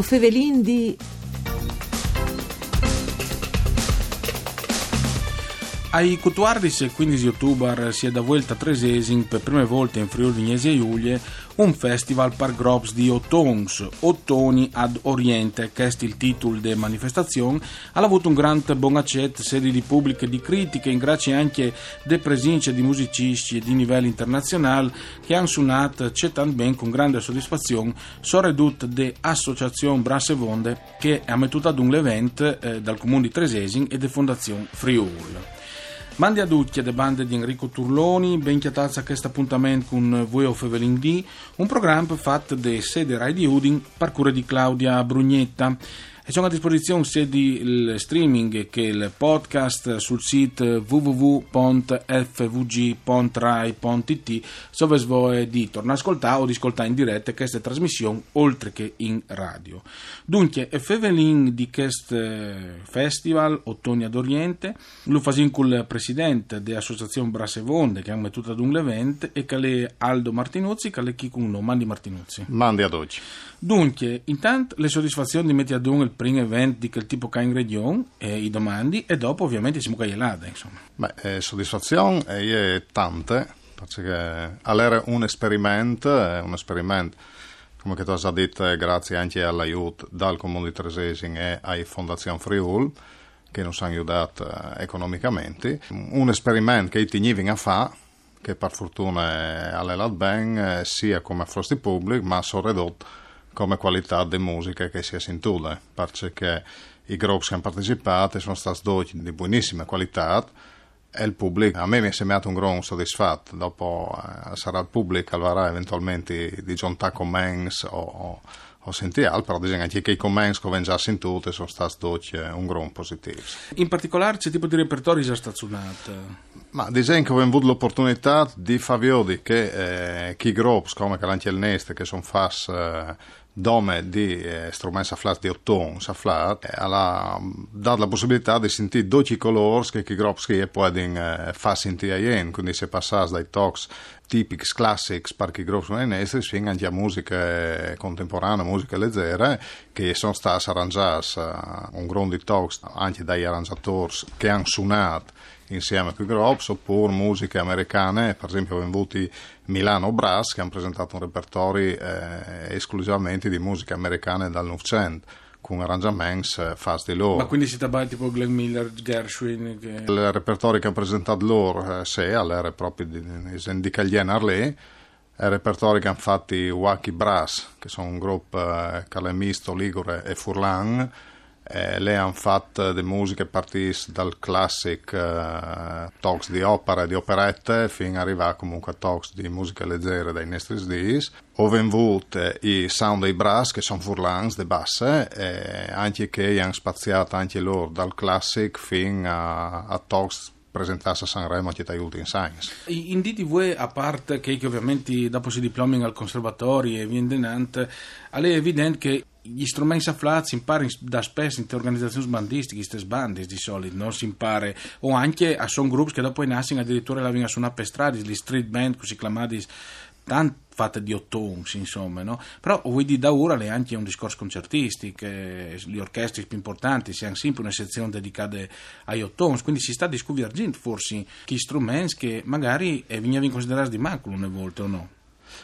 O fevelin di... Ai 14 e 15 ottobre si è da vuelta a Tresesing per prime volte in Friuli Vignesi e Giulie un festival par grops di Ottons, Ottoni ad Oriente, che è il titolo della manifestazione, ha avuto un grande buon accetto, sedi di pubbliche e di critiche, in grazie anche de presenze di musicisti di livello internazionale che hanno suonato cetan ben con grande soddisfazione, soredut de Associazione Brasse Vonde che ha mettuto ad un evento eh, dal comune di Tresesing e de Fondazione Friuli. Mandi a tutti le bande di Enrico Turloni, ben chiatazza questo appuntamento con voi of Evelyn D, un programma fatto da sede Rai di Udin, parcure di Claudia Brugnetta. E sono a disposizione sia il streaming che il podcast sul sito www.fvg.rai.it dove voi di tornare a ascoltare o di ascoltare in diretta queste trasmissioni oltre che in radio. Dunque, Fevelin di questo festival Ottonia d'Oriente lo fasin con il presidente dell'associazione Brasevonde che ha mettuto ad un evento e che Aldo Martinuzzi che è chi con noi, Mandi Martinuzzi. Mandi ad oggi. Dunque, intanto le soddisfazioni di mettere ad un il primo evento di quel tipo che in regione e i domandi e dopo ovviamente siamo qui là, insomma. Beh, eh, soddisfazione è tante perché all'era un esperimento, un esperimento come tu hai detto, grazie anche all'aiuto dal Comune di Tresesing e ai Fondazione Friul che non hanno aiutato eh, economicamente. Un esperimento che i tignivi a fa che per fortuna all'Elad Ben eh, sia come Frosty Public ma sono ridotto come qualità di musica che si è sentita, perché i gruppi che hanno partecipato sono stati di buonissima qualità e il pubblico, a me mi è sembrato un gran soddisfatto, dopo eh, sarà il pubblico avrà eventualmente di giuntare comments o, o, o sentire altro, però anche che i commenti che ho già sentito sono stati eh, un gran positivo. In particolare che tipo di repertorio è già stato suonato? Ma disegno che ho avuto l'opportunità di far vedere che eh, chi gruppi come anche il Neste che sono fatti eh, dome di eh, strumenti afflati di otton, afflat, eh, ha dato la possibilità di sentire 12 colori che i gruppi possono eh, far sentire a quindi si passa dai talks tipici, classici, per i gruppi mainestri, fino anche a musica contemporanea, musica leggera, che sono state arrangiate uh, un grande talks anche dagli arrangiatori che hanno suonato insieme con i Grops, oppure musiche americane, per esempio abbiamo avuto Milano Brass che hanno presentato un repertorio eh, esclusivamente di musiche americane dal Novecento con arrangiamenti eh, fatti loro. Ma quindi si tratta tipo Glenn Miller, Gershwin? Che... Il repertorio che hanno presentato loro, eh, sì, era proprio di, di, di Cagliena Arlè, il repertorio che hanno fatto i Wacky Brass, che sono un gruppo eh, che è misto Ligure e Furlan, eh, lei ha fatto le musiche partite dal classic eh, talks di opera e di operette fino ad arrivare comunque a talks di musica leggera dai Nestris Dis. Avuto i sound dei brass che sono furlans, de basse, e anche che hanno spaziato anche loro dal classic fino a, a talks presentarsi a Sanremo che ti aiuti in science. In DTV, a parte che, che ovviamente dopo si diplomano al conservatorio e viene denante, è evidente che gli strumenti afflati si imparano da spesso in organizzazioni sbandistiche, queste sbande di solito, non si impara, o anche a son gruppi che dopo nascono addirittura la vengono a suonare per strade, gli street band, così chiamati, tanto fatte di ottons, insomma, no? Però vuoi dire da ora è anche un discorso concertistico, le orchestre più importanti si sempre una sezione dedicata agli ottons, quindi si sta discutendo forse che strumenti che magari venivano considerati di maculo una volta o no?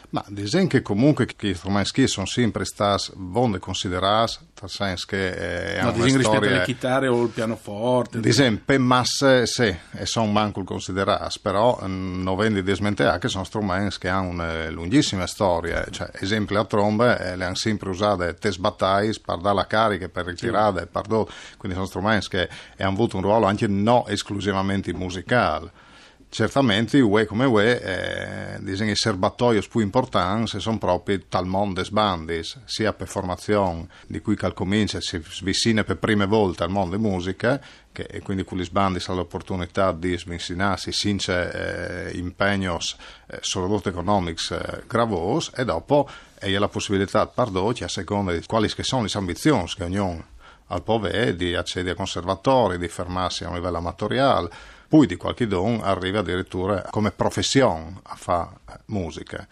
Ma diciamo che comunque che gli strumenti sono sempre stati buoni considerati, nel senso che eh, no, una storia... rispetto alle chitarre o il pianoforte. Diciamo, per masse sì, e sono manco considerati, però mm, non vendi dismentare che sono strumenti che hanno una lunghissima storia, cioè, esempio, la tromba eh, le hanno sempre usate test battaglie per dare la carica, per ritirare, sì. per do... quindi sono strumenti che hanno avuto un ruolo anche non esclusivamente musicale certamente UE come UE eh, disegni serbatoi più importanti sono proprio tal mondo sbandis sia per formazione di cui cal comincia si vicina per prime volte al mondo musica che, e quindi con gli sbandis ha l'opportunità di svincinarsi senza eh, impegnos eh, soprattutto economici eh, gravos e dopo hai la possibilità pardoci a seconda di quali sono le ambizioni che ognuno al POVE di accedere a conservatori, di fermarsi a un livello amatoriale poi di qualche don arriva addirittura come professione a fare musica.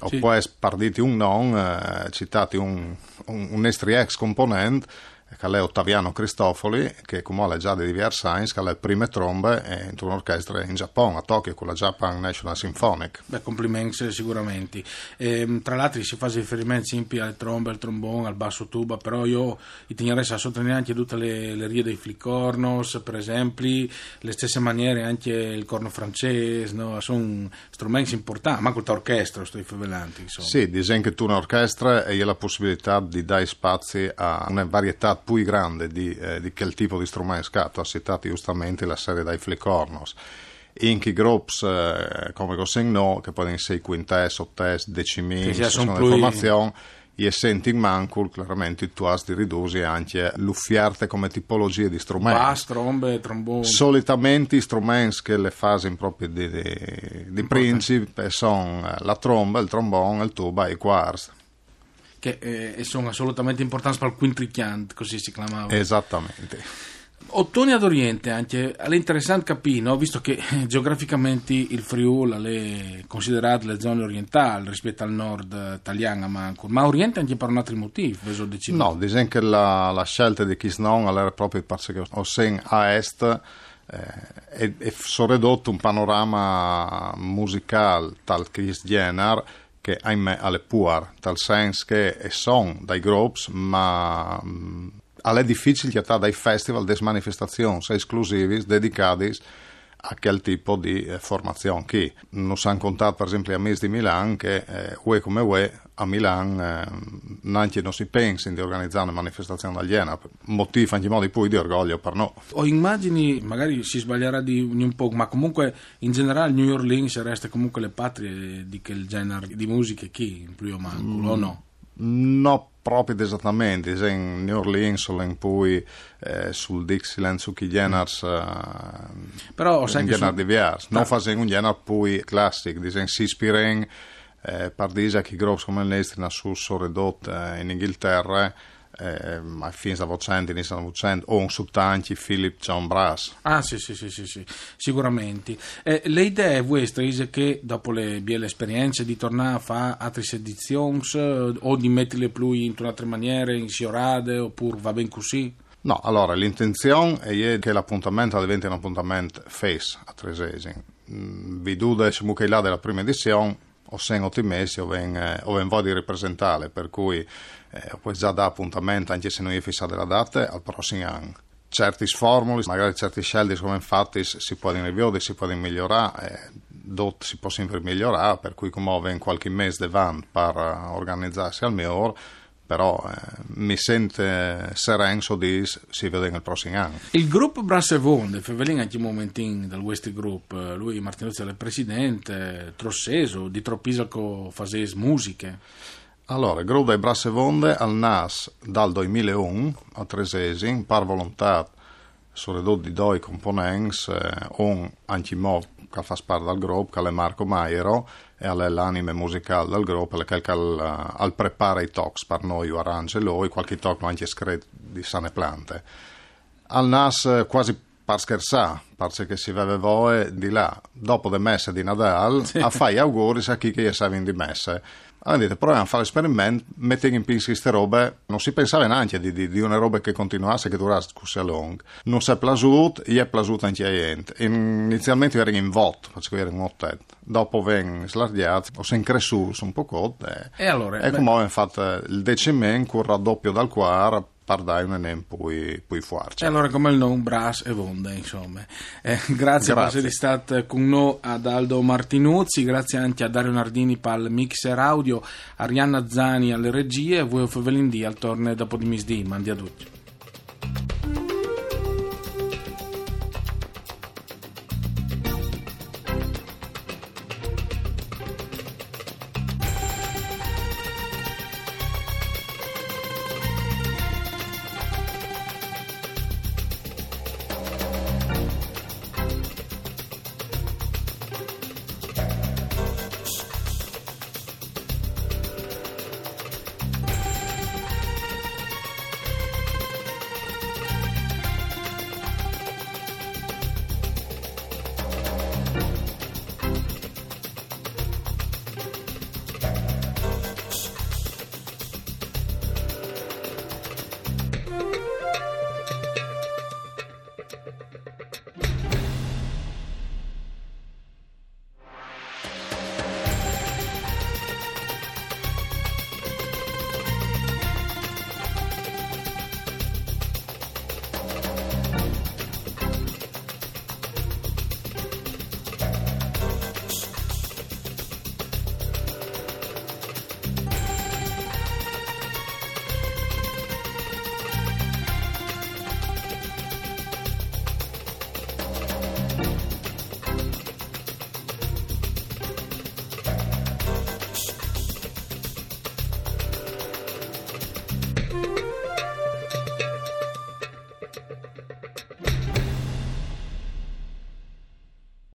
Oppure sì. parditi un non, eh, citati un, un, un estri ex componente che è Ottaviano Cristofoli, che come già di diversi anni, che è le prime trombe in un'orchestra in Giappone, a Tokyo, con la Japan National Symphonic. Beh, complimenti sicuramente. E, ehm, tra l'altro si fa riferimento sempre alle trombe, al trombone, al basso tuba, però io tenerei a sottolineare anche tutte le, le rie dei flicornos, per esempio, le stesse maniere anche il corno francese, no? sono strumenti importanti, ma con l'orchestra sto favellanti. Sì, dicono che tu un'orchestra e hai la possibilità di dare spazi a una varietà più grande di, eh, di quel tipo di strumenti scatto, ha citato giustamente la serie dai flicornos. In chi groups eh, come Gossing No, che poi in sei quintes, ottes, decimi, sono più... formazione, e senti in mancul chiaramente tu hai di ridurre anche l'uffiarte come tipologie di strumenti. Bass, trombe, tromboni. Solitamente i strumenti che le fasi proprio di, di, di principe sono la tromba, il trombone, il tuba e i quarts che eh, sono assolutamente importanti per il quintricchiante, così si chiamava. Esattamente. Ottoni ad Oriente anche, è interessante capire, no? visto che eh, geograficamente il Friuli è considerato le zone orientali rispetto al nord italiano, ma, ma Oriente anche per un altro motivo? No, dicono che la, la, scelta di Kisnon era proprio perché Ossen a est eh, e sono ridotto un panorama musicale tal Chris Jenner che ahimè alle puar, tal senso che sono dai groups, ma è difficile che dai festival, delle manifestazioni esclusive dedicate a quel tipo di eh, formazione che non si hanno contato per esempio a Mesi di Milano che eh, UE come UE a Milano eh, neanche non si pensa di organizzare una manifestazione aliena motivo anche modi poi di orgoglio per noi o immagini magari si sbaglierà di un po' ma comunque in generale New Orleans resta comunque le patrie di quel genere di musica chi? In più o manco mm, o no? no proprio esattamente, in New Orleans o in poi eh, sul Dixieland su chi generi eh, però sai che genere su... diverso, non fa un genere poi classico, dicono si ispirano eh, per dire che gruppi come l'Estri su sono ridotti eh, in Inghilterra eh, a fine Novecento, inizio Novecento, o un subtanti Philip John Brass. Ah sì, sì, sì, sì, sì. sicuramente. Eh, le idee vostre che dopo le bielle esperienze di tornare a fare altre edizioni eh, o di metterle più in un'altra maniera, in siorade, oppure va ben così? No, allora l'intenzione è che l'appuntamento diventi un appuntamento face a Tresesi. Mm, vi dude che là della prima edizione o sen otto mesi o eh, o ven di rappresentare, per cui eh, poi già da appuntamento, anche se non è fissata la data, al prossimo anno. Certi formuli, magari certi scelte come infatti si può rivedere, si può migliorare, eh, dot si può sempre migliorare, per cui come ven qualche mese davanti per organizzarsi al migliore, però eh, mi sente sereno di si vede nel prossimo anno. Il gruppo Brasse Vonde, Fevelin anche un momentino del West Group, lui Martinuzzi è il presidente, Trosseso, di Tropisaco Fases Musiche. Allora, il gruppo dei Brasse Vonde al NAS dal 2001 a Tresesi, per volontà sono di due componenti, eh, un anche che fa parte del gruppo, che è Marco Maiero, e è l'anime musicale del gruppo, che al, al prepara i talks per noi, o arrangia lui, qualche talk anche scritto di sane plante. Al NAS eh, quasi per scherzare, perché si vede voi di là, dopo le messe di Nadal, sì. a fare auguri a chi che sa di messe allora detto, proviamo a fare l'esperimento, mettere in piedi queste robe, non si pensava neanche di, di, di, una roba che continuasse, che durasse così a lungo. Non si è piaciuto, gli è piaciuto anche a gente. Inizialmente ero in voto, facevo ero in ottetto. Dopo vengo slargiato, ho sempre cresciuto un po' cotto. E, e allora? E come ho fatto il decimento, un raddoppio dal quarto, pardai un enem poi, poi fuarci. E allora come il nome Bras e Vonda, insomma. Eh, grazie, grazie, per essere stato con noi ad Aldo Martinuzzi, grazie anche a Dario Nardini il mixer audio, a Rianna Zani alle regie e voi Fevelindì al torneo dopo di misdì. Mandi a tutti.